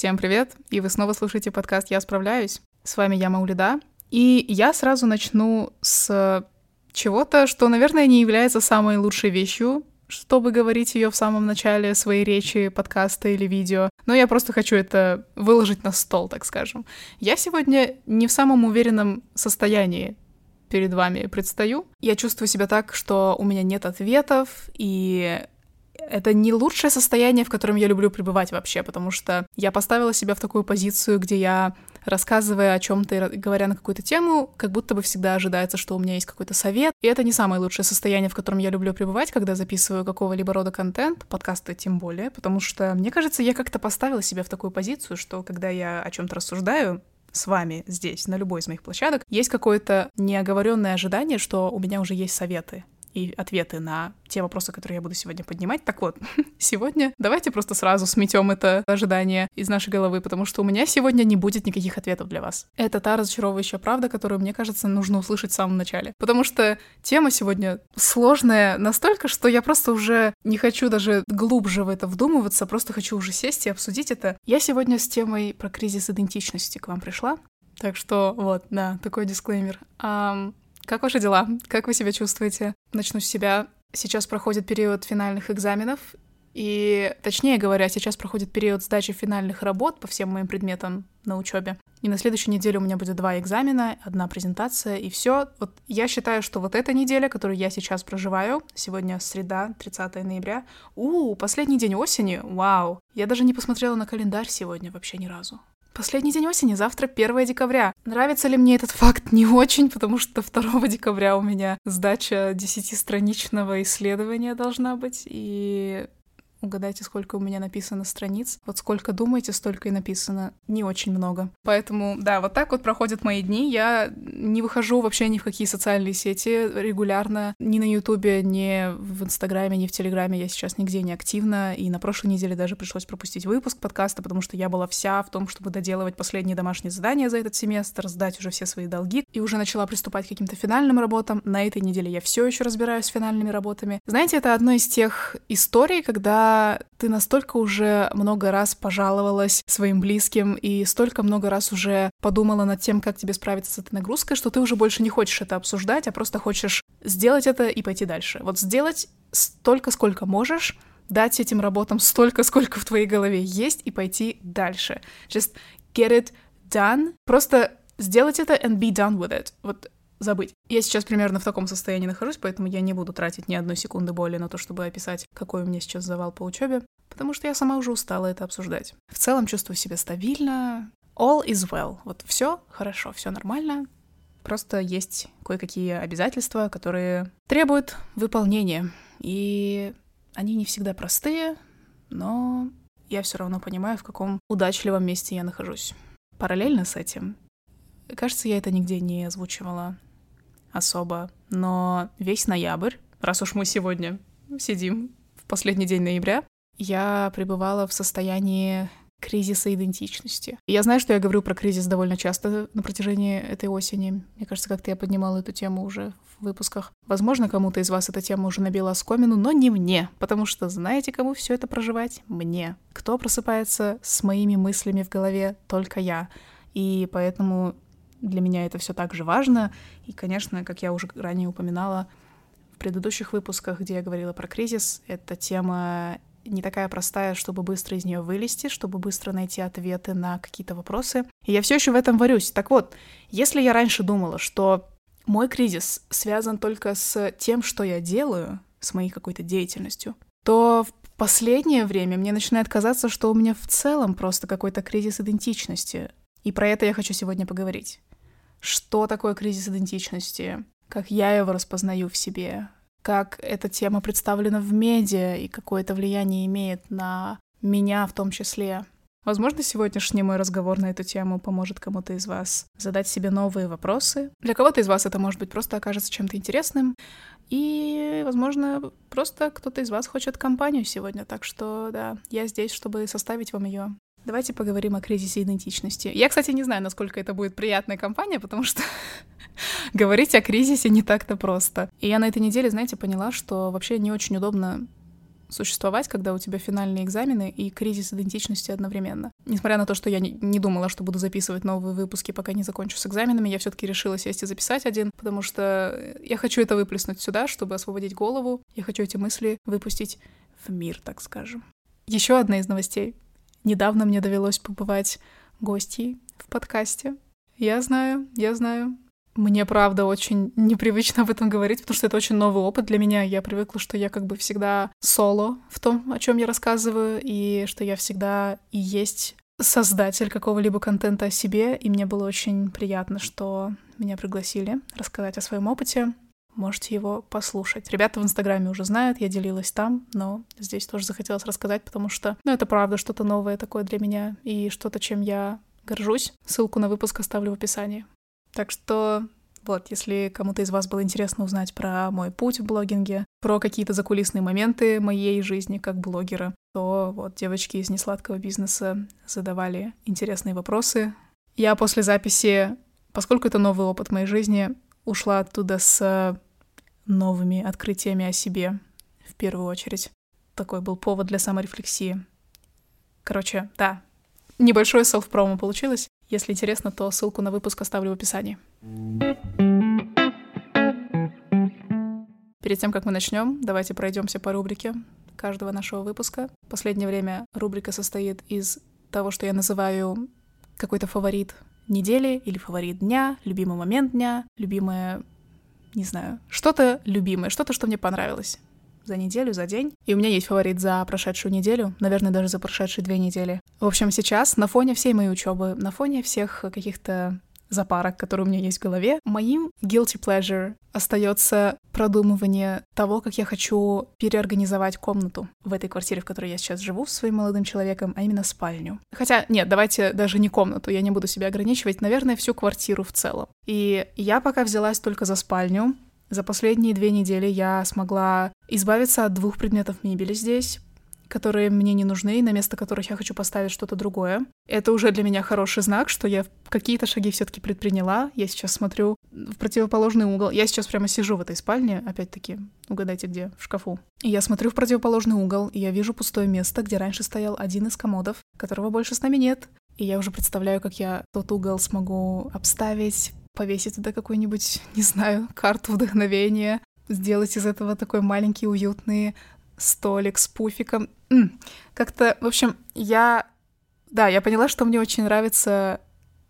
Всем привет, и вы снова слушаете подкаст «Я справляюсь». С вами я, Маулида, и я сразу начну с чего-то, что, наверное, не является самой лучшей вещью, чтобы говорить ее в самом начале своей речи, подкаста или видео. Но я просто хочу это выложить на стол, так скажем. Я сегодня не в самом уверенном состоянии перед вами предстаю. Я чувствую себя так, что у меня нет ответов, и это не лучшее состояние, в котором я люблю пребывать вообще, потому что я поставила себя в такую позицию, где я, рассказывая о чем-то и говоря на какую-то тему, как будто бы всегда ожидается, что у меня есть какой-то совет. И это не самое лучшее состояние, в котором я люблю пребывать, когда записываю какого-либо рода контент, подкасты тем более, потому что, мне кажется, я как-то поставила себя в такую позицию, что когда я о чем-то рассуждаю, с вами здесь, на любой из моих площадок, есть какое-то неоговоренное ожидание, что у меня уже есть советы и ответы на те вопросы, которые я буду сегодня поднимать. Так вот, сегодня давайте просто сразу сметем это ожидание из нашей головы, потому что у меня сегодня не будет никаких ответов для вас. Это та разочаровывающая правда, которую, мне кажется, нужно услышать в самом начале. Потому что тема сегодня сложная настолько, что я просто уже не хочу даже глубже в это вдумываться, просто хочу уже сесть и обсудить это. Я сегодня с темой про кризис идентичности к вам пришла. Так что вот, да, такой дисклеймер. Um, как ваши дела? Как вы себя чувствуете? Начну с себя. Сейчас проходит период финальных экзаменов, и, точнее говоря, сейчас проходит период сдачи финальных работ по всем моим предметам на учебе. И на следующей неделе у меня будет два экзамена, одна презентация, и все. Вот я считаю, что вот эта неделя, которую я сейчас проживаю, сегодня среда, 30 ноября, у, последний день осени, вау. Я даже не посмотрела на календарь сегодня вообще ни разу. Последний день осени, завтра 1 декабря. Нравится ли мне этот факт? Не очень, потому что 2 декабря у меня сдача десятистраничного исследования должна быть, и Угадайте, сколько у меня написано страниц. Вот сколько думаете, столько и написано. Не очень много. Поэтому, да, вот так вот проходят мои дни. Я не выхожу вообще ни в какие социальные сети регулярно. Ни на Ютубе, ни в Инстаграме, ни в Телеграме я сейчас нигде не активна. И на прошлой неделе даже пришлось пропустить выпуск подкаста, потому что я была вся в том, чтобы доделывать последние домашние задания за этот семестр, сдать уже все свои долги. И уже начала приступать к каким-то финальным работам. На этой неделе я все еще разбираюсь с финальными работами. Знаете, это одно из тех историй, когда ты настолько уже много раз пожаловалась своим близким и столько много раз уже подумала над тем, как тебе справиться с этой нагрузкой, что ты уже больше не хочешь это обсуждать, а просто хочешь сделать это и пойти дальше. Вот сделать столько, сколько можешь, дать этим работам столько, сколько в твоей голове есть, и пойти дальше. Just get it done. Просто сделать это and be done with it. Вот забыть. Я сейчас примерно в таком состоянии нахожусь, поэтому я не буду тратить ни одной секунды более на то, чтобы описать, какой у меня сейчас завал по учебе, потому что я сама уже устала это обсуждать. В целом чувствую себя стабильно. All is well. Вот все хорошо, все нормально. Просто есть кое-какие обязательства, которые требуют выполнения. И они не всегда простые, но я все равно понимаю, в каком удачливом месте я нахожусь. Параллельно с этим, кажется, я это нигде не озвучивала, особо, но весь ноябрь, раз уж мы сегодня сидим в последний день ноября, я пребывала в состоянии кризиса идентичности. я знаю, что я говорю про кризис довольно часто на протяжении этой осени. Мне кажется, как-то я поднимала эту тему уже в выпусках. Возможно, кому-то из вас эта тема уже набила оскомину, но не мне, потому что знаете, кому все это проживать? Мне. Кто просыпается с моими мыслями в голове? Только я. И поэтому для меня это все так же важно. И, конечно, как я уже ранее упоминала в предыдущих выпусках, где я говорила про кризис, эта тема не такая простая, чтобы быстро из нее вылезти, чтобы быстро найти ответы на какие-то вопросы. И я все еще в этом варюсь. Так вот, если я раньше думала, что мой кризис связан только с тем, что я делаю, с моей какой-то деятельностью, то в последнее время мне начинает казаться, что у меня в целом просто какой-то кризис идентичности. И про это я хочу сегодня поговорить что такое кризис идентичности, как я его распознаю в себе, как эта тема представлена в медиа и какое это влияние имеет на меня в том числе. Возможно, сегодняшний мой разговор на эту тему поможет кому-то из вас задать себе новые вопросы. Для кого-то из вас это, может быть, просто окажется чем-то интересным. И, возможно, просто кто-то из вас хочет компанию сегодня. Так что, да, я здесь, чтобы составить вам ее. Давайте поговорим о кризисе идентичности. Я, кстати, не знаю, насколько это будет приятная компания, потому что говорить о кризисе не так-то просто. И я на этой неделе, знаете, поняла, что вообще не очень удобно существовать, когда у тебя финальные экзамены и кризис идентичности одновременно. Несмотря на то, что я не, думала, что буду записывать новые выпуски, пока не закончу с экзаменами, я все таки решила сесть и записать один, потому что я хочу это выплеснуть сюда, чтобы освободить голову. Я хочу эти мысли выпустить в мир, так скажем. Еще одна из новостей. Недавно мне довелось побывать гостьей в подкасте. Я знаю, я знаю. Мне, правда, очень непривычно об этом говорить, потому что это очень новый опыт для меня. Я привыкла, что я как бы всегда соло в том, о чем я рассказываю, и что я всегда и есть создатель какого-либо контента о себе, и мне было очень приятно, что меня пригласили рассказать о своем опыте. Можете его послушать. Ребята в Инстаграме уже знают, я делилась там, но здесь тоже захотелось рассказать, потому что, ну, это правда что-то новое такое для меня и что-то, чем я горжусь. Ссылку на выпуск оставлю в описании. Так что вот, если кому-то из вас было интересно узнать про мой путь в блогинге, про какие-то закулисные моменты моей жизни как блогера, то вот девочки из несладкого бизнеса задавали интересные вопросы. Я после записи, поскольку это новый опыт моей жизни, ушла оттуда с новыми открытиями о себе в первую очередь. Такой был повод для саморефлексии. Короче, да, небольшое селф-промо получилось. Если интересно, то ссылку на выпуск оставлю в описании. Перед тем, как мы начнем, давайте пройдемся по рубрике каждого нашего выпуска. В последнее время рубрика состоит из того, что я называю какой-то фаворит недели или фаворит дня, любимый момент дня, любимое, не знаю, что-то любимое, что-то, что мне понравилось за неделю, за день. И у меня есть фаворит за прошедшую неделю, наверное, даже за прошедшие две недели. В общем, сейчас на фоне всей моей учебы, на фоне всех каких-то запарок, которые у меня есть в голове, моим guilty pleasure остается продумывание того, как я хочу переорганизовать комнату в этой квартире, в которой я сейчас живу с своим молодым человеком, а именно спальню. Хотя, нет, давайте даже не комнату, я не буду себя ограничивать, наверное, всю квартиру в целом. И я пока взялась только за спальню, за последние две недели я смогла избавиться от двух предметов мебели здесь, которые мне не нужны, и на место которых я хочу поставить что-то другое. Это уже для меня хороший знак, что я какие-то шаги все-таки предприняла. Я сейчас смотрю в противоположный угол. Я сейчас прямо сижу в этой спальне, опять-таки, угадайте где, в шкафу. И я смотрю в противоположный угол, и я вижу пустое место, где раньше стоял один из комодов, которого больше с нами нет. И я уже представляю, как я тот угол смогу обставить, повесить туда какую-нибудь, не знаю, карту вдохновения, сделать из этого такой маленький уютный столик с пуфиком. Как-то, в общем, я... Да, я поняла, что мне очень нравится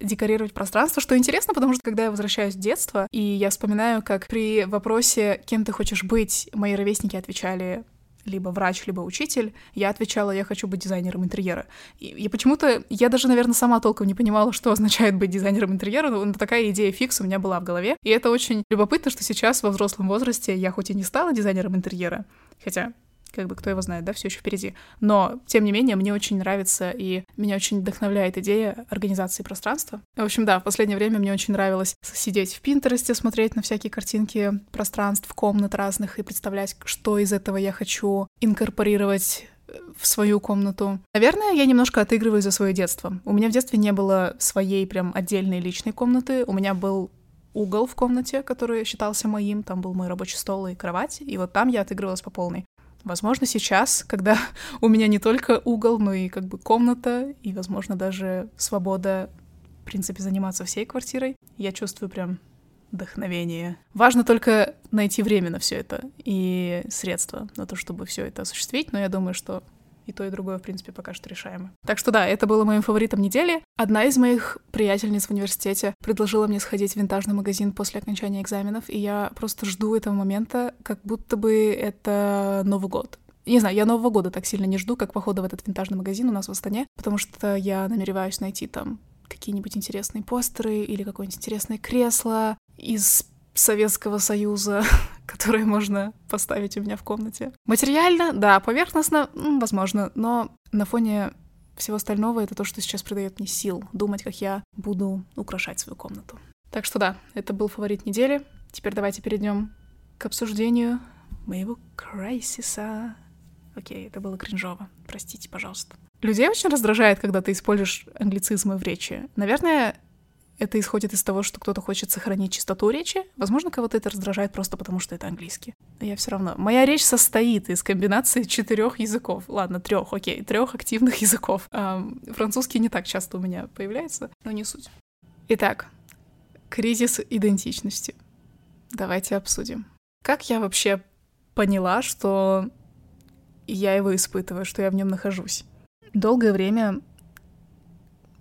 декорировать пространство, что интересно, потому что когда я возвращаюсь в детство, и я вспоминаю, как при вопросе, кем ты хочешь быть, мои ровесники отвечали либо врач, либо учитель, я отвечала, я хочу быть дизайнером интерьера. И, и почему-то я даже, наверное, сама толком не понимала, что означает быть дизайнером интерьера, но такая идея фикс у меня была в голове. И это очень любопытно, что сейчас во взрослом возрасте я хоть и не стала дизайнером интерьера, хотя как бы кто его знает, да, все еще впереди. Но, тем не менее, мне очень нравится и меня очень вдохновляет идея организации пространства. В общем, да, в последнее время мне очень нравилось сидеть в Пинтересте, смотреть на всякие картинки пространств, комнат разных и представлять, что из этого я хочу инкорпорировать э, в свою комнату. Наверное, я немножко отыгрываю за свое детство. У меня в детстве не было своей прям отдельной личной комнаты. У меня был угол в комнате, который считался моим, там был мой рабочий стол и кровать, и вот там я отыгрывалась по полной. Возможно, сейчас, когда у меня не только угол, но и как бы комната, и, возможно, даже свобода, в принципе, заниматься всей квартирой, я чувствую прям вдохновение. Важно только найти время на все это и средства на то, чтобы все это осуществить, но я думаю, что и то, и другое, в принципе, пока что решаемо. Так что да, это было моим фаворитом недели. Одна из моих приятельниц в университете предложила мне сходить в винтажный магазин после окончания экзаменов, и я просто жду этого момента, как будто бы это Новый год. Не знаю, я Нового года так сильно не жду, как похода в этот винтажный магазин у нас в Астане, потому что я намереваюсь найти там какие-нибудь интересные постеры или какое-нибудь интересное кресло из Советского Союза, которые можно поставить у меня в комнате. Материально, да, поверхностно, возможно, но на фоне всего остального это то, что сейчас придает мне сил думать, как я буду украшать свою комнату. Так что да, это был фаворит недели. Теперь давайте перейдем к обсуждению моего крайсиса. Окей, это было кринжово. Простите, пожалуйста. Людей очень раздражает, когда ты используешь англицизмы в речи. Наверное, это исходит из того, что кто-то хочет сохранить чистоту речи. Возможно, кого-то это раздражает просто потому, что это английский. Я все равно. Моя речь состоит из комбинации четырех языков. Ладно, трех, окей, трех активных языков. Эм, французский не так часто у меня появляется, но не суть. Итак, кризис идентичности. Давайте обсудим. Как я вообще поняла, что я его испытываю, что я в нем нахожусь? Долгое время,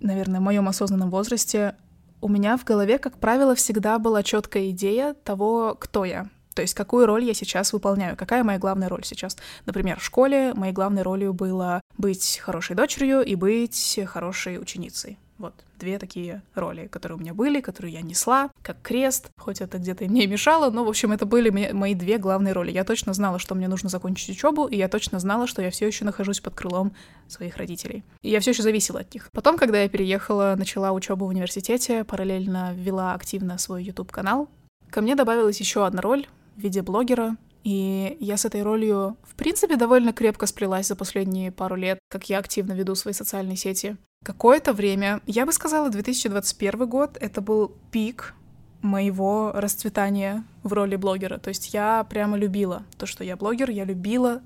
наверное, в моем осознанном возрасте у меня в голове, как правило, всегда была четкая идея того, кто я. То есть какую роль я сейчас выполняю, какая моя главная роль сейчас. Например, в школе моей главной ролью было быть хорошей дочерью и быть хорошей ученицей. Вот две такие роли, которые у меня были, которые я несла, как крест, хоть это где-то и мне мешало, но, в общем, это были мои две главные роли. Я точно знала, что мне нужно закончить учебу, и я точно знала, что я все еще нахожусь под крылом своих родителей. И я все еще зависела от них. Потом, когда я переехала, начала учебу в университете, параллельно вела активно свой YouTube-канал, ко мне добавилась еще одна роль в виде блогера, и я с этой ролью, в принципе, довольно крепко сплелась за последние пару лет, как я активно веду свои социальные сети. Какое-то время, я бы сказала, 2021 год, это был пик моего расцветания в роли блогера. То есть я прямо любила то, что я блогер, я любила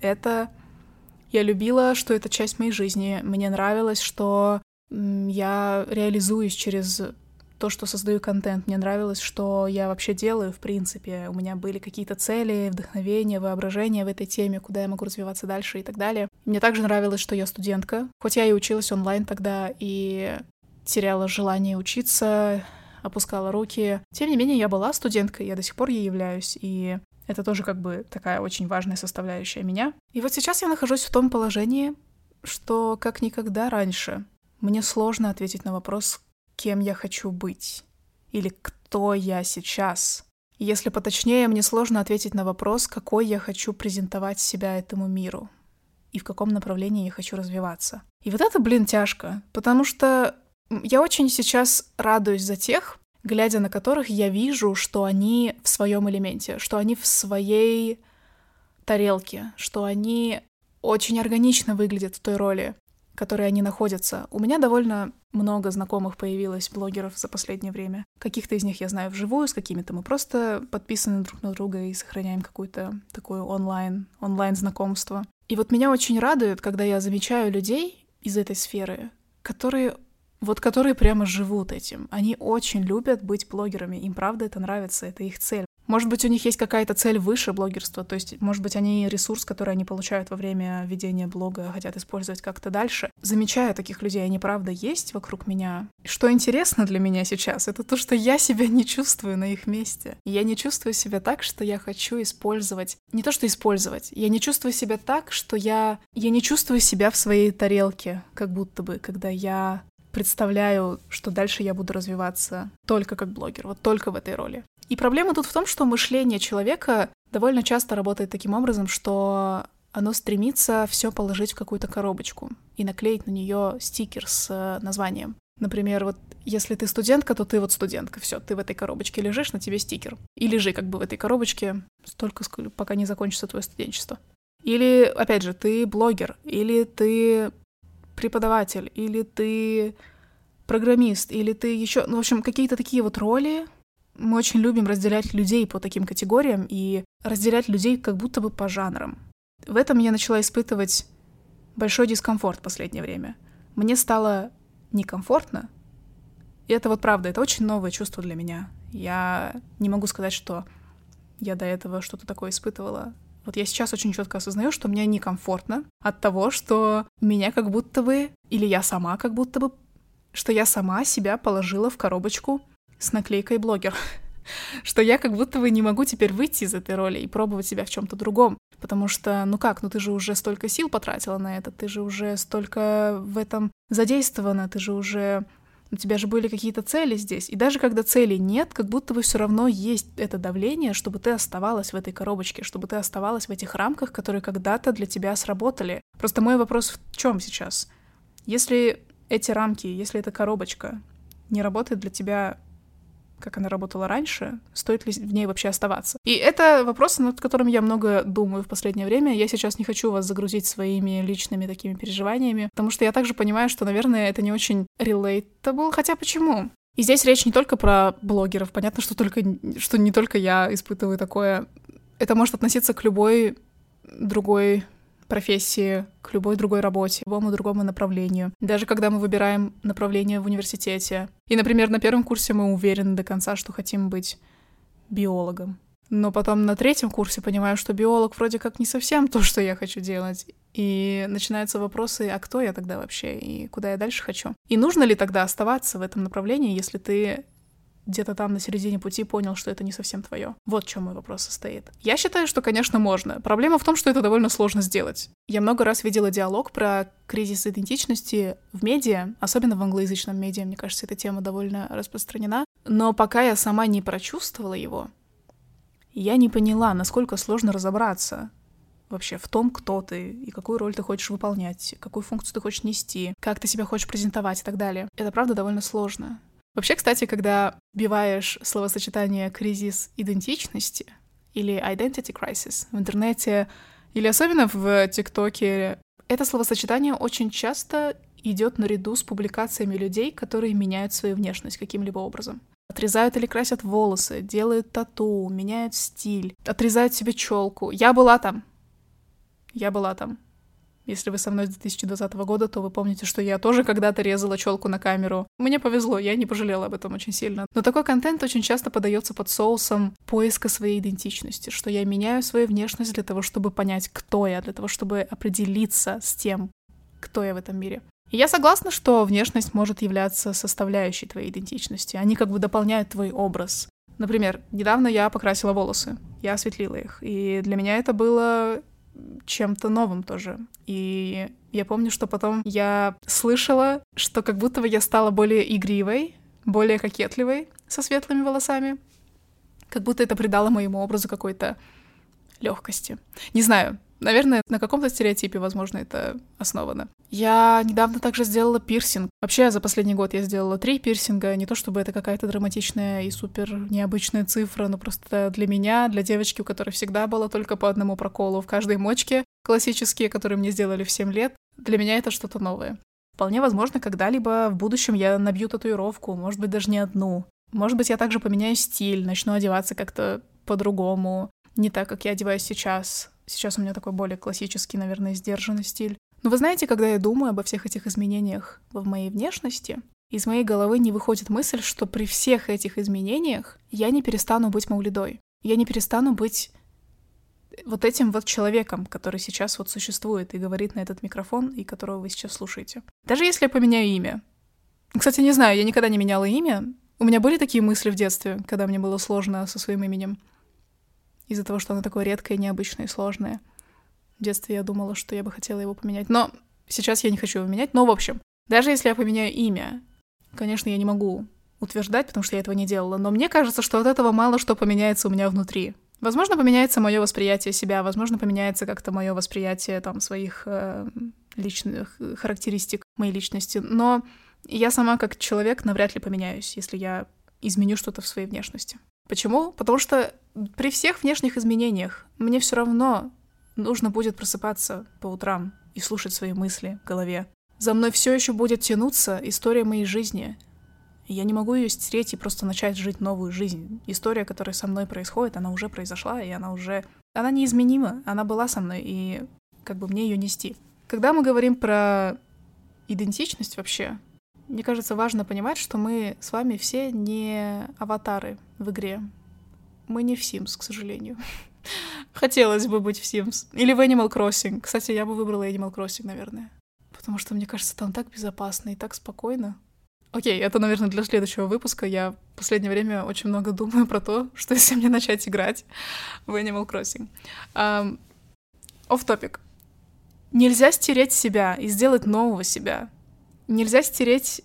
это. Я любила, что это часть моей жизни. Мне нравилось, что я реализуюсь через то, что создаю контент. Мне нравилось, что я вообще делаю, в принципе. У меня были какие-то цели, вдохновения, воображения в этой теме, куда я могу развиваться дальше и так далее. Мне также нравилось, что я студентка. Хоть я и училась онлайн тогда, и теряла желание учиться, опускала руки. Тем не менее, я была студенткой, я до сих пор ей являюсь, и это тоже как бы такая очень важная составляющая меня. И вот сейчас я нахожусь в том положении, что как никогда раньше мне сложно ответить на вопрос, кем я хочу быть или кто я сейчас. Если поточнее, мне сложно ответить на вопрос, какой я хочу презентовать себя этому миру и в каком направлении я хочу развиваться. И вот это, блин, тяжко, потому что я очень сейчас радуюсь за тех, глядя на которых я вижу, что они в своем элементе, что они в своей тарелке, что они очень органично выглядят в той роли, которой они находятся. У меня довольно много знакомых появилось блогеров за последнее время. Каких-то из них я знаю вживую, с какими-то мы просто подписаны друг на друга и сохраняем какую-то такую онлайн, онлайн-знакомство. И вот меня очень радует, когда я замечаю людей из этой сферы, которые вот которые прямо живут этим. Они очень любят быть блогерами, им правда это нравится, это их цель. Может быть, у них есть какая-то цель выше блогерства, то есть, может быть, они ресурс, который они получают во время ведения блога, хотят использовать как-то дальше. Замечаю таких людей, они правда есть вокруг меня. Что интересно для меня сейчас, это то, что я себя не чувствую на их месте. Я не чувствую себя так, что я хочу использовать... Не то, что использовать, я не чувствую себя так, что я... Я не чувствую себя в своей тарелке, как будто бы, когда я представляю, что дальше я буду развиваться только как блогер, вот только в этой роли. И проблема тут в том, что мышление человека довольно часто работает таким образом, что оно стремится все положить в какую-то коробочку и наклеить на нее стикер с э, названием. Например, вот если ты студентка, то ты вот студентка, все, ты в этой коробочке лежишь, на тебе стикер. И лежи как бы в этой коробочке столько, пока не закончится твое студенчество. Или, опять же, ты блогер, или ты преподаватель, или ты программист, или ты еще, ну, в общем, какие-то такие вот роли, мы очень любим разделять людей по таким категориям и разделять людей как будто бы по жанрам. В этом я начала испытывать большой дискомфорт в последнее время. Мне стало некомфортно, и это вот правда, это очень новое чувство для меня. Я не могу сказать, что я до этого что-то такое испытывала. Вот я сейчас очень четко осознаю, что мне некомфортно от того, что меня как будто бы, или я сама как будто бы, что я сама себя положила в коробочку с наклейкой блогер. Что я как будто бы не могу теперь выйти из этой роли и пробовать себя в чем-то другом. Потому что, ну как, ну ты же уже столько сил потратила на это, ты же уже столько в этом задействована, ты же уже у тебя же были какие-то цели здесь. И даже когда целей нет, как будто бы все равно есть это давление, чтобы ты оставалась в этой коробочке, чтобы ты оставалась в этих рамках, которые когда-то для тебя сработали. Просто мой вопрос в чем сейчас? Если эти рамки, если эта коробочка не работает для тебя как она работала раньше, стоит ли в ней вообще оставаться. И это вопрос, над которым я много думаю в последнее время. Я сейчас не хочу вас загрузить своими личными такими переживаниями, потому что я также понимаю, что, наверное, это не очень relatable. Хотя почему? И здесь речь не только про блогеров. Понятно, что, только, что не только я испытываю такое. Это может относиться к любой другой профессии, к любой другой работе, к любому другому направлению. Даже когда мы выбираем направление в университете. И, например, на первом курсе мы уверены до конца, что хотим быть биологом. Но потом на третьем курсе понимаю, что биолог вроде как не совсем то, что я хочу делать. И начинаются вопросы, а кто я тогда вообще, и куда я дальше хочу. И нужно ли тогда оставаться в этом направлении, если ты где-то там на середине пути понял, что это не совсем твое. Вот в чем мой вопрос состоит. Я считаю, что, конечно, можно. Проблема в том, что это довольно сложно сделать. Я много раз видела диалог про кризис идентичности в медиа, особенно в англоязычном медиа, мне кажется, эта тема довольно распространена. Но пока я сама не прочувствовала его, я не поняла, насколько сложно разобраться вообще в том, кто ты и какую роль ты хочешь выполнять, какую функцию ты хочешь нести, как ты себя хочешь презентовать и так далее. Это правда довольно сложно. Вообще, кстати, когда биваешь словосочетание «кризис идентичности» или «identity crisis» в интернете, или особенно в ТикТоке, это словосочетание очень часто идет наряду с публикациями людей, которые меняют свою внешность каким-либо образом. Отрезают или красят волосы, делают тату, меняют стиль, отрезают себе челку. Я была там. Я была там. Если вы со мной с 2020 года, то вы помните, что я тоже когда-то резала челку на камеру. Мне повезло, я не пожалела об этом очень сильно. Но такой контент очень часто подается под соусом поиска своей идентичности, что я меняю свою внешность для того, чтобы понять, кто я, для того, чтобы определиться с тем, кто я в этом мире. И я согласна, что внешность может являться составляющей твоей идентичности. Они как бы дополняют твой образ. Например, недавно я покрасила волосы, я осветлила их, и для меня это было чем-то новым тоже. И я помню, что потом я слышала, что как будто бы я стала более игривой, более кокетливой со светлыми волосами. Как будто это придало моему образу какой-то легкости. Не знаю, Наверное, на каком-то стереотипе, возможно, это основано. Я недавно также сделала пирсинг. Вообще, за последний год я сделала три пирсинга. Не то чтобы это какая-то драматичная и супер необычная цифра, но просто для меня, для девочки, у которой всегда было только по одному проколу в каждой мочке, классические, которые мне сделали в 7 лет, для меня это что-то новое. Вполне возможно, когда-либо в будущем я набью татуировку, может быть, даже не одну. Может быть, я также поменяю стиль, начну одеваться как-то по-другому, не так, как я одеваюсь сейчас. Сейчас у меня такой более классический, наверное, сдержанный стиль. Но вы знаете, когда я думаю обо всех этих изменениях в моей внешности, из моей головы не выходит мысль, что при всех этих изменениях я не перестану быть Маулидой. Я не перестану быть вот этим вот человеком, который сейчас вот существует и говорит на этот микрофон, и которого вы сейчас слушаете. Даже если я поменяю имя. Кстати, не знаю, я никогда не меняла имя. У меня были такие мысли в детстве, когда мне было сложно со своим именем из-за того, что оно такое редкое, необычное и сложное. В детстве я думала, что я бы хотела его поменять, но сейчас я не хочу его менять. Но, в общем, даже если я поменяю имя, конечно, я не могу утверждать, потому что я этого не делала, но мне кажется, что от этого мало что поменяется у меня внутри. Возможно, поменяется мое восприятие себя, возможно, поменяется как-то мое восприятие там своих э, личных характеристик моей личности, но я сама как человек навряд ли поменяюсь, если я изменю что-то в своей внешности. Почему? Потому что при всех внешних изменениях мне все равно нужно будет просыпаться по утрам и слушать свои мысли в голове. За мной все еще будет тянуться история моей жизни. Я не могу ее стереть и просто начать жить новую жизнь. История, которая со мной происходит, она уже произошла, и она уже... Она неизменима, она была со мной, и как бы мне ее нести. Когда мы говорим про идентичность вообще, мне кажется, важно понимать, что мы с вами все не аватары в игре. Мы не в Sims, к сожалению. Хотелось бы быть в Sims. Или в Animal Crossing. Кстати, я бы выбрала Animal Crossing, наверное. Потому что, мне кажется, там так безопасно и так спокойно. Окей, это, наверное, для следующего выпуска. Я в последнее время очень много думаю про то, что если мне начать играть в Animal Crossing. Um, Оф-топик. Нельзя стереть себя и сделать нового себя. Нельзя стереть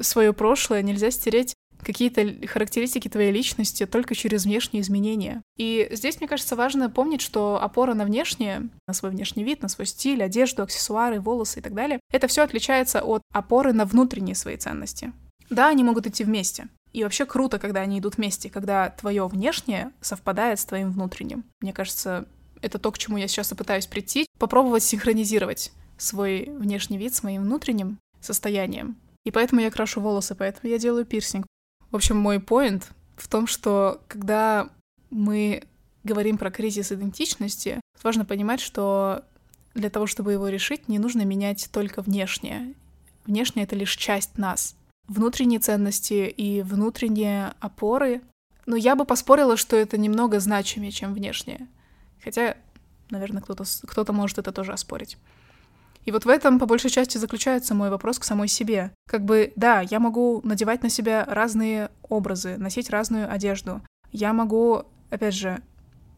свое прошлое, нельзя стереть какие-то характеристики твоей личности только через внешние изменения. И здесь, мне кажется, важно помнить, что опора на внешнее, на свой внешний вид, на свой стиль, одежду, аксессуары, волосы и так далее, это все отличается от опоры на внутренние свои ценности. Да, они могут идти вместе. И вообще круто, когда они идут вместе, когда твое внешнее совпадает с твоим внутренним. Мне кажется, это то, к чему я сейчас и пытаюсь прийти, попробовать синхронизировать свой внешний вид с моим внутренним состоянием. И поэтому я крашу волосы, поэтому я делаю пирсинг. В общем, мой поинт в том, что когда мы говорим про кризис идентичности, важно понимать, что для того, чтобы его решить, не нужно менять только внешнее. Внешнее — это лишь часть нас. Внутренние ценности и внутренние опоры. Но я бы поспорила, что это немного значимее, чем внешнее. Хотя, наверное, кто-то кто может это тоже оспорить. И вот в этом, по большей части, заключается мой вопрос к самой себе. Как бы, да, я могу надевать на себя разные образы, носить разную одежду. Я могу, опять же,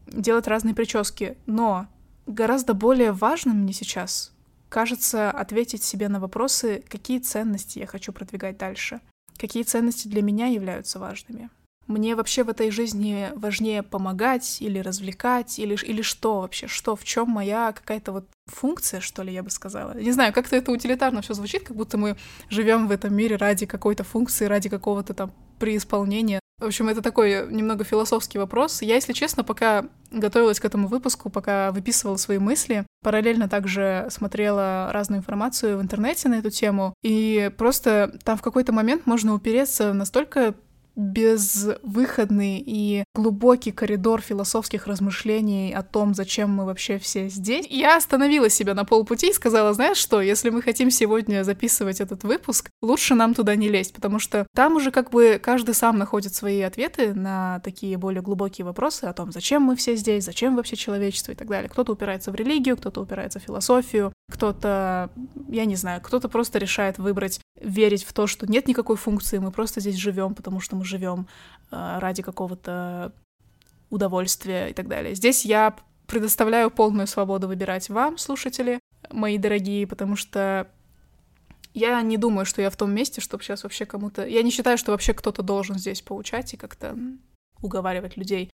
делать разные прически, но гораздо более важным мне сейчас кажется ответить себе на вопросы, какие ценности я хочу продвигать дальше, какие ценности для меня являются важными. Мне вообще в этой жизни важнее помогать или развлекать, или, или что вообще, что, в чем моя какая-то вот функция, что ли, я бы сказала. Не знаю, как-то это утилитарно все звучит, как будто мы живем в этом мире ради какой-то функции, ради какого-то там преисполнения. В общем, это такой немного философский вопрос. Я, если честно, пока готовилась к этому выпуску, пока выписывала свои мысли, параллельно также смотрела разную информацию в интернете на эту тему, и просто там в какой-то момент можно упереться настолько безвыходный и глубокий коридор философских размышлений о том, зачем мы вообще все здесь. Я остановила себя на полпути и сказала, знаешь что, если мы хотим сегодня записывать этот выпуск, лучше нам туда не лезть, потому что там уже как бы каждый сам находит свои ответы на такие более глубокие вопросы о том, зачем мы все здесь, зачем вообще человечество и так далее. Кто-то упирается в религию, кто-то упирается в философию, кто-то, я не знаю, кто-то просто решает выбрать верить в то, что нет никакой функции, мы просто здесь живем, потому что мы живем э, ради какого-то удовольствия и так далее. Здесь я предоставляю полную свободу выбирать вам, слушатели, мои дорогие, потому что я не думаю, что я в том месте, чтобы сейчас вообще кому-то... Я не считаю, что вообще кто-то должен здесь поучать и как-то уговаривать людей.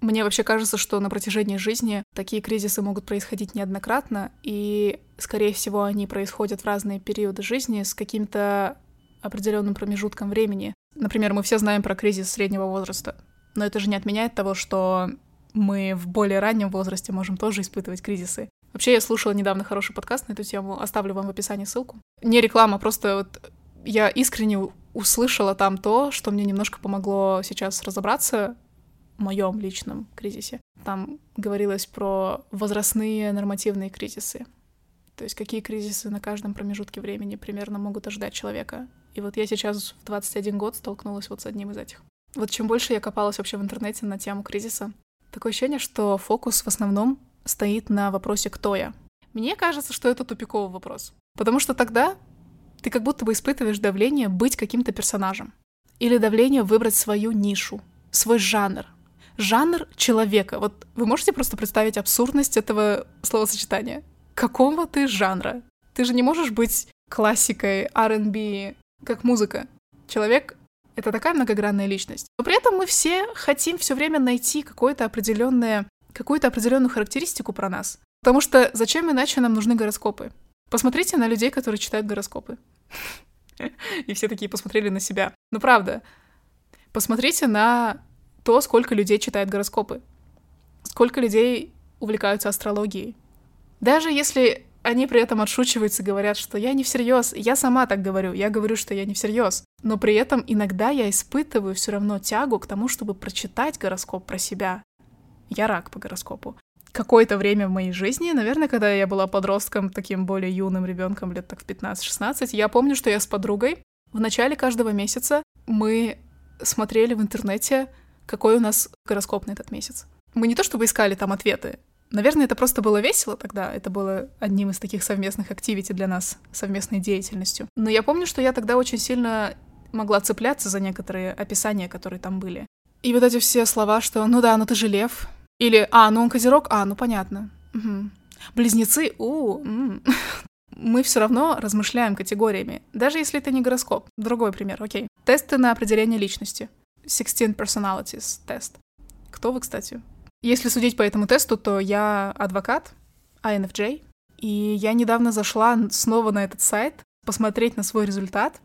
Мне вообще кажется, что на протяжении жизни такие кризисы могут происходить неоднократно, и, скорее всего, они происходят в разные периоды жизни с каким-то определенным промежутком времени. Например, мы все знаем про кризис среднего возраста, но это же не отменяет того, что мы в более раннем возрасте можем тоже испытывать кризисы. Вообще, я слушала недавно хороший подкаст на эту тему, оставлю вам в описании ссылку. Не реклама, просто вот я искренне услышала там то, что мне немножко помогло сейчас разобраться моем личном кризисе. Там говорилось про возрастные нормативные кризисы. То есть какие кризисы на каждом промежутке времени примерно могут ожидать человека. И вот я сейчас в 21 год столкнулась вот с одним из этих. Вот чем больше я копалась вообще в интернете на тему кризиса, такое ощущение, что фокус в основном стоит на вопросе «кто я?». Мне кажется, что это тупиковый вопрос. Потому что тогда ты как будто бы испытываешь давление быть каким-то персонажем. Или давление выбрать свою нишу, свой жанр, жанр человека. Вот вы можете просто представить абсурдность этого словосочетания? Какого ты жанра? Ты же не можешь быть классикой R&B, как музыка. Человек — это такая многогранная личность. Но при этом мы все хотим все время найти какое-то определенное, какую-то определенную характеристику про нас. Потому что зачем иначе нам нужны гороскопы? Посмотрите на людей, которые читают гороскопы. И все такие посмотрели на себя. Ну правда. Посмотрите на то, сколько людей читает гороскопы, сколько людей увлекаются астрологией. Даже если они при этом отшучиваются, говорят, что я не всерьез. Я сама так говорю, я говорю, что я не всерьез. Но при этом иногда я испытываю все равно тягу к тому, чтобы прочитать гороскоп про себя. Я рак по гороскопу. Какое-то время в моей жизни, наверное, когда я была подростком, таким более юным ребенком, лет так в 15-16, я помню, что я с подругой в начале каждого месяца мы смотрели в интернете какой у нас гороскоп на этот месяц. Мы не то чтобы искали там ответы, Наверное, это просто было весело тогда. Это было одним из таких совместных активити для нас, совместной деятельностью. Но я помню, что я тогда очень сильно могла цепляться за некоторые описания, которые там были. И вот эти все слова, что «ну да, ну ты же лев», или «а, ну он козерог, а, ну понятно». Угу. Близнецы, у, м мы все равно размышляем категориями, даже если это не гороскоп. Другой пример, окей. Тесты на определение личности. 16 Personalities тест. Кто вы, кстати? Если судить по этому тесту, то я адвокат INFJ, и я недавно зашла снова на этот сайт, посмотреть на свой результат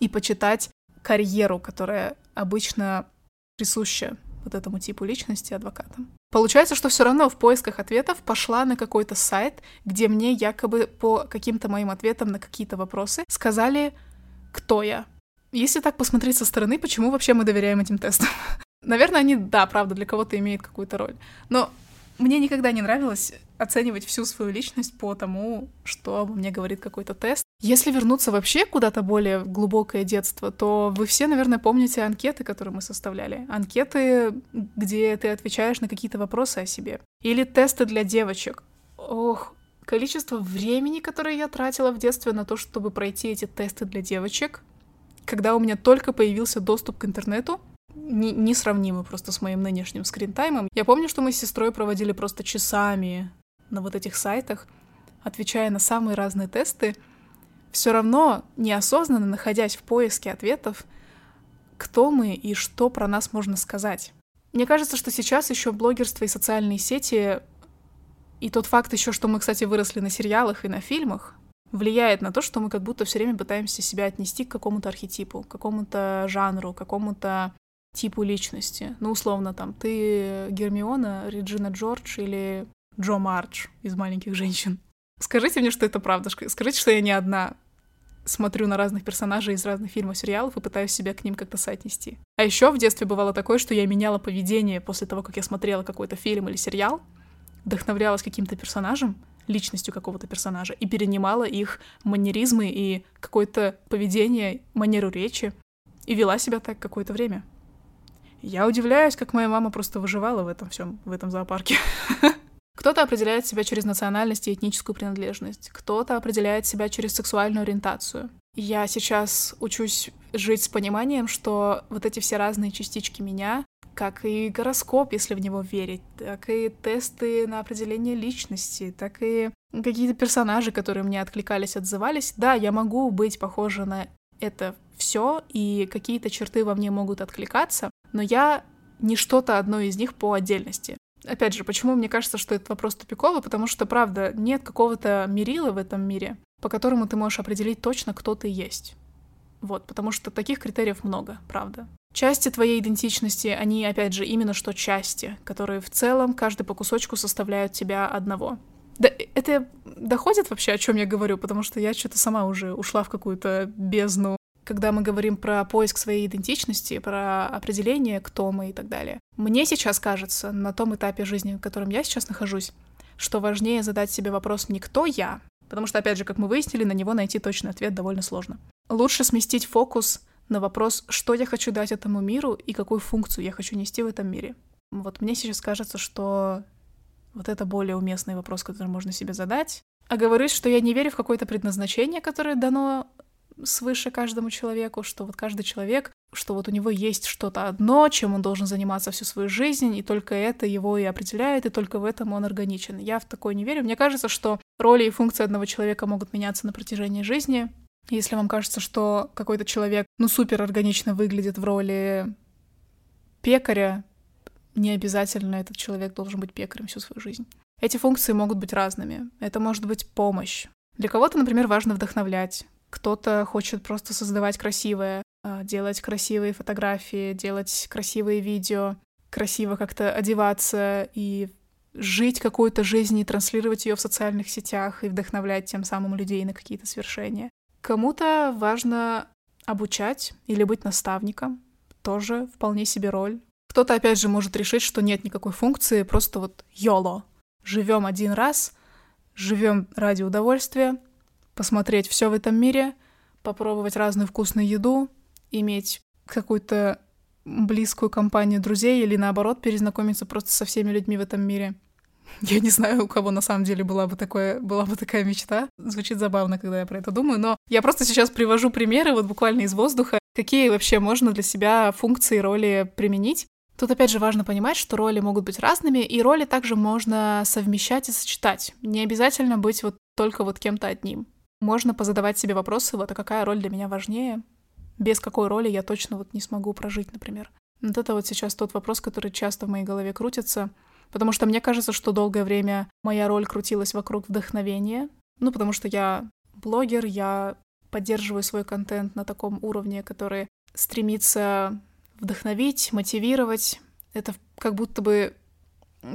и почитать карьеру, которая обычно присуща вот этому типу личности адвокатам. Получается, что все равно в поисках ответов пошла на какой-то сайт, где мне якобы по каким-то моим ответам на какие-то вопросы сказали, кто я. Если так посмотреть со стороны, почему вообще мы доверяем этим тестам? Наверное, они, да, правда, для кого-то имеют какую-то роль. Но мне никогда не нравилось оценивать всю свою личность по тому, что обо мне говорит какой-то тест. Если вернуться вообще куда-то более глубокое детство, то вы все, наверное, помните анкеты, которые мы составляли. Анкеты, где ты отвечаешь на какие-то вопросы о себе. Или тесты для девочек. Ох, количество времени, которое я тратила в детстве на то, чтобы пройти эти тесты для девочек, когда у меня только появился доступ к интернету, не, несравнимы просто с моим нынешним скринтаймом. Я помню, что мы с сестрой проводили просто часами на вот этих сайтах, отвечая на самые разные тесты, все равно неосознанно находясь в поиске ответов, кто мы и что про нас можно сказать. Мне кажется, что сейчас еще блогерство и социальные сети, и тот факт еще, что мы, кстати, выросли на сериалах и на фильмах, влияет на то, что мы как будто все время пытаемся себя отнести к какому-то архетипу, к какому-то жанру, к какому-то типу личности. Ну, условно, там, ты Гермиона, Реджина Джордж или Джо Мардж из «Маленьких женщин». Скажите мне, что это правда. Скажите, что я не одна смотрю на разных персонажей из разных фильмов, сериалов и пытаюсь себя к ним как-то соотнести. А еще в детстве бывало такое, что я меняла поведение после того, как я смотрела какой-то фильм или сериал, вдохновлялась каким-то персонажем, личностью какого-то персонажа, и перенимала их манеризмы и какое-то поведение, манеру речи, и вела себя так какое-то время. Я удивляюсь, как моя мама просто выживала в этом всем, в этом зоопарке. Кто-то определяет себя через национальность и этническую принадлежность, кто-то определяет себя через сексуальную ориентацию. Я сейчас учусь жить с пониманием, что вот эти все разные частички меня, как и гороскоп, если в него верить, так и тесты на определение личности, так и какие-то персонажи, которые мне откликались, отзывались. Да, я могу быть похожа на это все, и какие-то черты во мне могут откликаться, но я не что-то одно из них по отдельности. Опять же, почему мне кажется, что этот вопрос тупиковый? Потому что, правда, нет какого-то мерила в этом мире, по которому ты можешь определить точно, кто ты есть. Вот, потому что таких критериев много, правда. Части твоей идентичности, они, опять же, именно что части, которые в целом каждый по кусочку составляют тебя одного. Да, это доходит вообще, о чем я говорю, потому что я что-то сама уже ушла в какую-то бездну когда мы говорим про поиск своей идентичности, про определение, кто мы и так далее. Мне сейчас кажется, на том этапе жизни, в котором я сейчас нахожусь, что важнее задать себе вопрос не «кто я?», потому что, опять же, как мы выяснили, на него найти точный ответ довольно сложно. Лучше сместить фокус на вопрос, что я хочу дать этому миру и какую функцию я хочу нести в этом мире. Вот мне сейчас кажется, что вот это более уместный вопрос, который можно себе задать. А говорить, что я не верю в какое-то предназначение, которое дано свыше каждому человеку, что вот каждый человек, что вот у него есть что-то одно, чем он должен заниматься всю свою жизнь, и только это его и определяет, и только в этом он органичен. Я в такое не верю. Мне кажется, что роли и функции одного человека могут меняться на протяжении жизни. Если вам кажется, что какой-то человек, ну, супер органично выглядит в роли пекаря, не обязательно этот человек должен быть пекарем всю свою жизнь. Эти функции могут быть разными. Это может быть помощь. Для кого-то, например, важно вдохновлять, кто-то хочет просто создавать красивое, а, делать красивые фотографии, делать красивые видео, красиво как-то одеваться и жить какую-то жизнь и транслировать ее в социальных сетях и вдохновлять тем самым людей на какие-то свершения. Кому-то важно обучать или быть наставником, тоже вполне себе роль. Кто-то, опять же, может решить, что нет никакой функции, просто вот YOLO. Живем один раз, живем ради удовольствия, посмотреть все в этом мире, попробовать разную вкусную еду, иметь какую-то близкую компанию друзей или наоборот перезнакомиться просто со всеми людьми в этом мире. Я не знаю, у кого на самом деле была бы, такое, была бы такая мечта. Звучит забавно, когда я про это думаю, но я просто сейчас привожу примеры вот буквально из воздуха, какие вообще можно для себя функции и роли применить. Тут опять же важно понимать, что роли могут быть разными, и роли также можно совмещать и сочетать. Не обязательно быть вот только вот кем-то одним. Можно позадавать себе вопросы, вот а какая роль для меня важнее, без какой роли я точно вот не смогу прожить, например. Вот это вот сейчас тот вопрос, который часто в моей голове крутится, потому что мне кажется, что долгое время моя роль крутилась вокруг вдохновения, ну, потому что я блогер, я поддерживаю свой контент на таком уровне, который стремится вдохновить, мотивировать. Это как будто бы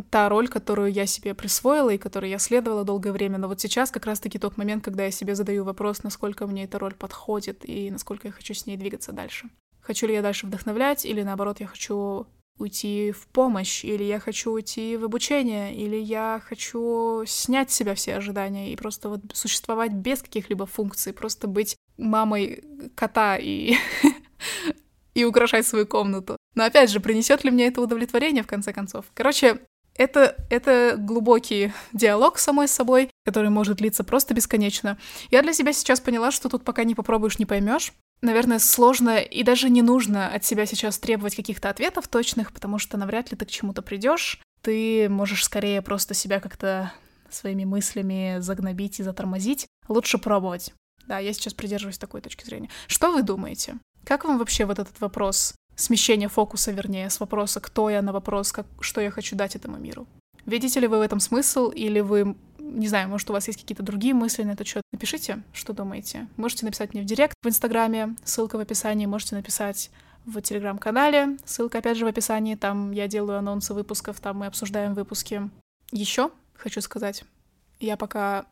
та роль, которую я себе присвоила и которой я следовала долгое время. Но вот сейчас как раз-таки тот момент, когда я себе задаю вопрос, насколько мне эта роль подходит и насколько я хочу с ней двигаться дальше. Хочу ли я дальше вдохновлять, или наоборот, я хочу уйти в помощь, или я хочу уйти в обучение, или я хочу снять с себя все ожидания и просто вот существовать без каких-либо функций, просто быть мамой кота и, и украшать свою комнату. Но опять же, принесет ли мне это удовлетворение в конце концов? Короче, это, это глубокий диалог с самой собой, который может длиться просто бесконечно. Я для себя сейчас поняла, что тут пока не попробуешь, не поймешь. Наверное, сложно и даже не нужно от себя сейчас требовать каких-то ответов точных, потому что навряд ли ты к чему-то придешь. Ты можешь скорее просто себя как-то своими мыслями загнобить и затормозить. Лучше пробовать. Да, я сейчас придерживаюсь такой точки зрения. Что вы думаете? Как вам вообще вот этот вопрос смещение фокуса, вернее, с вопроса «кто я» на вопрос как, «что я хочу дать этому миру». Видите ли вы в этом смысл, или вы, не знаю, может, у вас есть какие-то другие мысли на этот счет? Напишите, что думаете. Можете написать мне в директ в Инстаграме, ссылка в описании, можете написать в Телеграм-канале, ссылка опять же в описании, там я делаю анонсы выпусков, там мы обсуждаем выпуски. Еще хочу сказать, я пока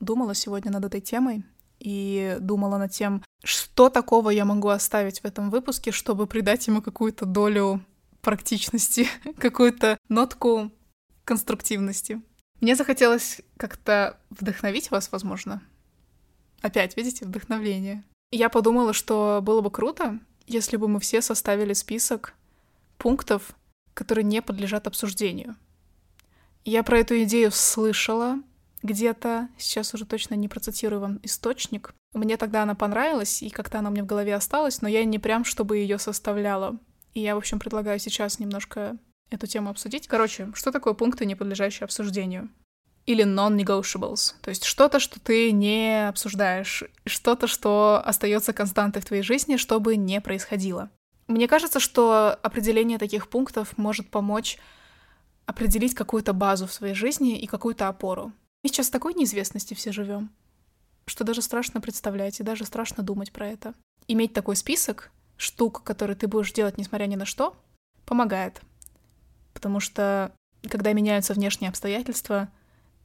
думала сегодня над этой темой, и думала над тем, что такого я могу оставить в этом выпуске, чтобы придать ему какую-то долю практичности, какую-то нотку конструктивности. Мне захотелось как-то вдохновить вас, возможно. Опять, видите, вдохновление. Я подумала, что было бы круто, если бы мы все составили список пунктов, которые не подлежат обсуждению. Я про эту идею слышала, где-то, сейчас уже точно не процитирую вам источник. Мне тогда она понравилась, и как-то она мне в голове осталась, но я не прям, чтобы ее составляла. И я, в общем, предлагаю сейчас немножко эту тему обсудить. Короче, что такое пункты, не подлежащие обсуждению? Или non-negotiables, то есть что-то, что ты не обсуждаешь, что-то, что остается константой в твоей жизни, чтобы не происходило. Мне кажется, что определение таких пунктов может помочь определить какую-то базу в своей жизни и какую-то опору. Мы сейчас в такой неизвестности все живем, что даже страшно представлять и даже страшно думать про это. Иметь такой список штук, которые ты будешь делать, несмотря ни на что, помогает. Потому что, когда меняются внешние обстоятельства,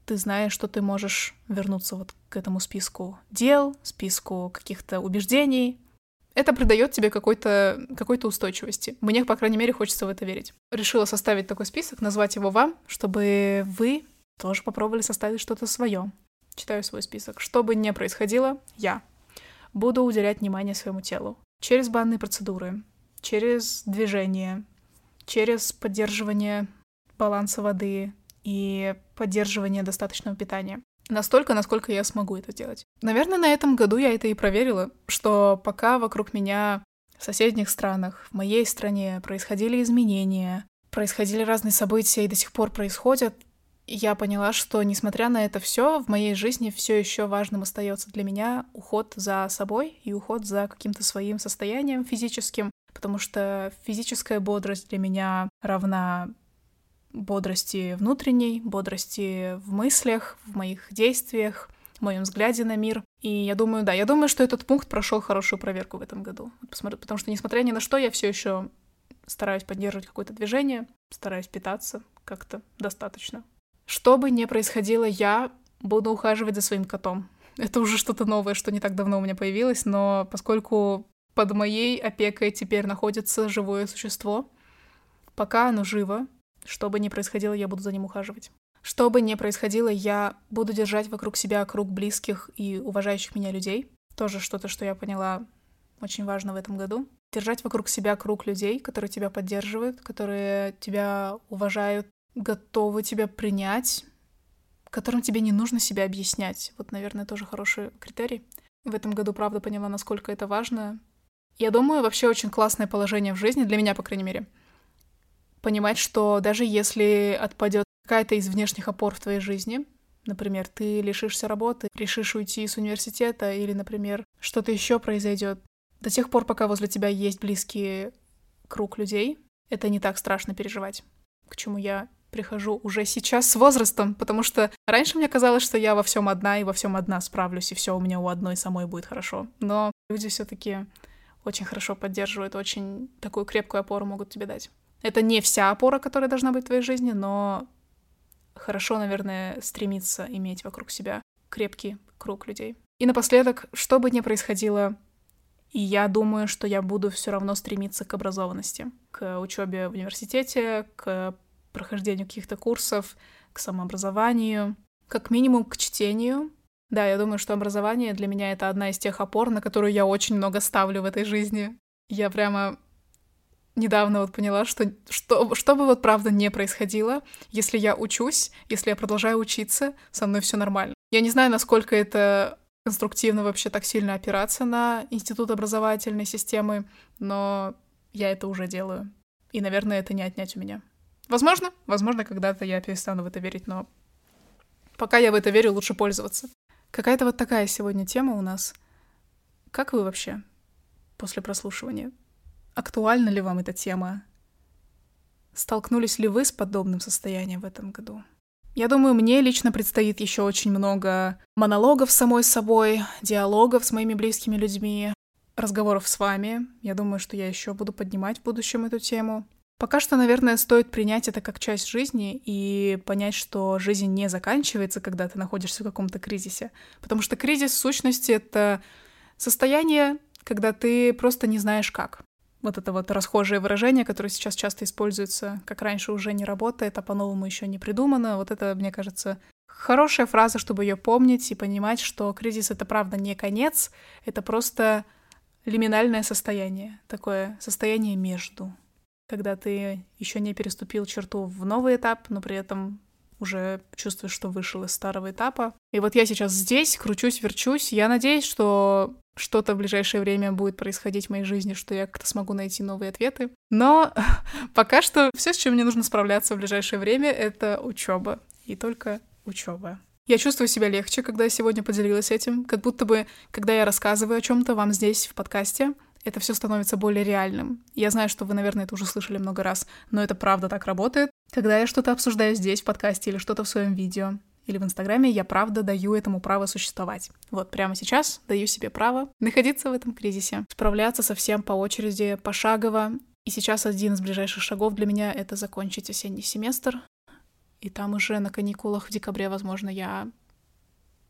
ты знаешь, что ты можешь вернуться вот к этому списку дел, списку каких-то убеждений. Это придает тебе какой-то какой устойчивости. Мне, по крайней мере, хочется в это верить. Решила составить такой список, назвать его вам, чтобы вы тоже попробовали составить что-то свое. Читаю свой список. Что бы ни происходило, я буду уделять внимание своему телу. Через банные процедуры, через движение, через поддерживание баланса воды и поддерживание достаточного питания. Настолько, насколько я смогу это делать. Наверное, на этом году я это и проверила, что пока вокруг меня в соседних странах, в моей стране происходили изменения, происходили разные события и до сих пор происходят, я поняла, что несмотря на это все, в моей жизни все еще важным остается для меня уход за собой и уход за каким-то своим состоянием физическим, потому что физическая бодрость для меня равна бодрости внутренней, бодрости в мыслях, в моих действиях, в моем взгляде на мир. И я думаю, да, я думаю, что этот пункт прошел хорошую проверку в этом году. Посмотрю, потому что, несмотря ни на что, я все еще стараюсь поддерживать какое-то движение, стараюсь питаться как-то достаточно. Что бы ни происходило, я буду ухаживать за своим котом. Это уже что-то новое, что не так давно у меня появилось, но поскольку под моей опекой теперь находится живое существо, пока оно живо, что бы ни происходило, я буду за ним ухаживать. Что бы ни происходило, я буду держать вокруг себя круг близких и уважающих меня людей. Тоже что-то, что я поняла очень важно в этом году. Держать вокруг себя круг людей, которые тебя поддерживают, которые тебя уважают, готовы тебя принять, которым тебе не нужно себя объяснять. Вот, наверное, тоже хороший критерий. В этом году, правда, поняла, насколько это важно. Я думаю, вообще очень классное положение в жизни, для меня, по крайней мере. Понимать, что даже если отпадет какая-то из внешних опор в твоей жизни, например, ты лишишься работы, решишь уйти из университета, или, например, что-то еще произойдет, до тех пор, пока возле тебя есть близкий круг людей, это не так страшно переживать, к чему я прихожу уже сейчас с возрастом, потому что раньше мне казалось, что я во всем одна и во всем одна справлюсь, и все у меня у одной самой будет хорошо. Но люди все-таки очень хорошо поддерживают, очень такую крепкую опору могут тебе дать. Это не вся опора, которая должна быть в твоей жизни, но хорошо, наверное, стремиться иметь вокруг себя крепкий круг людей. И напоследок, что бы ни происходило, и я думаю, что я буду все равно стремиться к образованности, к учебе в университете, к прохождению каких-то курсов, к самообразованию, как минимум к чтению. Да, я думаю, что образование для меня это одна из тех опор, на которую я очень много ставлю в этой жизни. Я прямо недавно вот поняла, что, что, что бы вот правда не происходило, если я учусь, если я продолжаю учиться, со мной все нормально. Я не знаю, насколько это конструктивно вообще так сильно опираться на институт образовательной системы, но я это уже делаю. И, наверное, это не отнять у меня. Возможно, возможно, когда-то я перестану в это верить, но пока я в это верю, лучше пользоваться. Какая-то вот такая сегодня тема у нас. Как вы вообще после прослушивания? Актуальна ли вам эта тема? Столкнулись ли вы с подобным состоянием в этом году? Я думаю, мне лично предстоит еще очень много монологов с самой собой, диалогов с моими близкими людьми, разговоров с вами. Я думаю, что я еще буду поднимать в будущем эту тему. Пока что, наверное, стоит принять это как часть жизни и понять, что жизнь не заканчивается, когда ты находишься в каком-то кризисе. Потому что кризис, в сущности, это состояние, когда ты просто не знаешь как вот это вот расхожее выражение, которое сейчас часто используется, как раньше уже не работает, а по-новому еще не придумано. Вот это, мне кажется, хорошая фраза, чтобы ее помнить и понимать, что кризис это правда не конец, это просто лиминальное состояние, такое состояние между, когда ты еще не переступил черту в новый этап, но при этом уже чувствуешь, что вышел из старого этапа. И вот я сейчас здесь, кручусь, верчусь. Я надеюсь, что что-то в ближайшее время будет происходить в моей жизни, что я как-то смогу найти новые ответы. Но пока что все, с чем мне нужно справляться в ближайшее время, это учеба. И только учеба. Я чувствую себя легче, когда я сегодня поделилась этим, как будто бы, когда я рассказываю о чем-то вам здесь в подкасте, это все становится более реальным. Я знаю, что вы, наверное, это уже слышали много раз, но это правда так работает. Когда я что-то обсуждаю здесь в подкасте или что-то в своем видео, или в Инстаграме, я правда даю этому право существовать. Вот прямо сейчас даю себе право находиться в этом кризисе, справляться со всем по очереди, пошагово. И сейчас один из ближайших шагов для меня — это закончить осенний семестр. И там уже на каникулах в декабре, возможно, я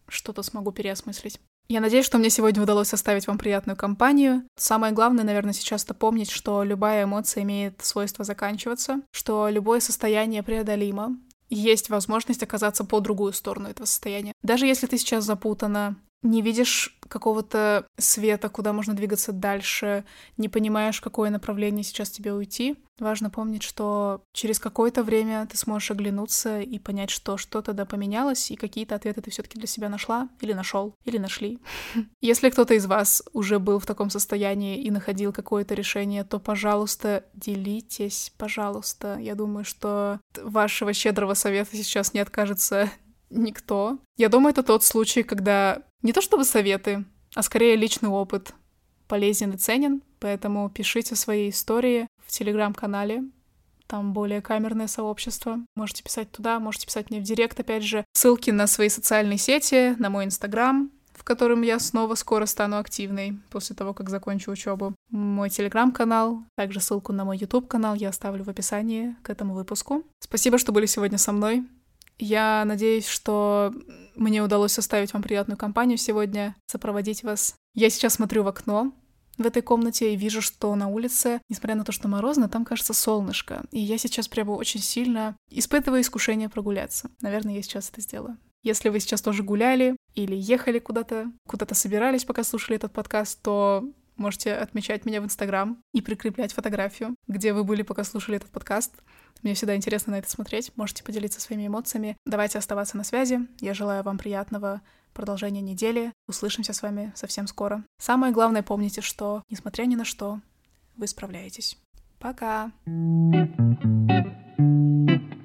что-то смогу переосмыслить. Я надеюсь, что мне сегодня удалось составить вам приятную компанию. Самое главное, наверное, сейчас это помнить, что любая эмоция имеет свойство заканчиваться, что любое состояние преодолимо, есть возможность оказаться по другую сторону этого состояния. Даже если ты сейчас запутана, не видишь какого-то света, куда можно двигаться дальше, не понимаешь, какое направление сейчас тебе уйти, важно помнить, что через какое-то время ты сможешь оглянуться и понять, что что-то да поменялось, и какие-то ответы ты все-таки для себя нашла, или нашел, или нашли. Если кто-то из вас уже был в таком состоянии и находил какое-то решение, то, пожалуйста, делитесь, пожалуйста. Я думаю, что вашего щедрого совета сейчас не откажется никто. Я думаю, это тот случай, когда не то чтобы советы, а скорее личный опыт полезен и ценен, поэтому пишите свои истории в телеграм-канале, там более камерное сообщество. Можете писать туда, можете писать мне в директ, опять же. Ссылки на свои социальные сети, на мой инстаграм, в котором я снова скоро стану активной после того, как закончу учебу. Мой телеграм-канал, также ссылку на мой YouTube канал я оставлю в описании к этому выпуску. Спасибо, что были сегодня со мной. Я надеюсь, что мне удалось составить вам приятную компанию сегодня, сопроводить вас. Я сейчас смотрю в окно в этой комнате и вижу, что на улице, несмотря на то, что морозно, там кажется солнышко. И я сейчас прямо очень сильно испытываю искушение прогуляться. Наверное, я сейчас это сделаю. Если вы сейчас тоже гуляли или ехали куда-то, куда-то собирались, пока слушали этот подкаст, то можете отмечать меня в Инстаграм и прикреплять фотографию, где вы были, пока слушали этот подкаст. Мне всегда интересно на это смотреть. Можете поделиться своими эмоциями. Давайте оставаться на связи. Я желаю вам приятного продолжения недели. Услышимся с вами совсем скоро. Самое главное, помните, что, несмотря ни на что, вы справляетесь. Пока! thank you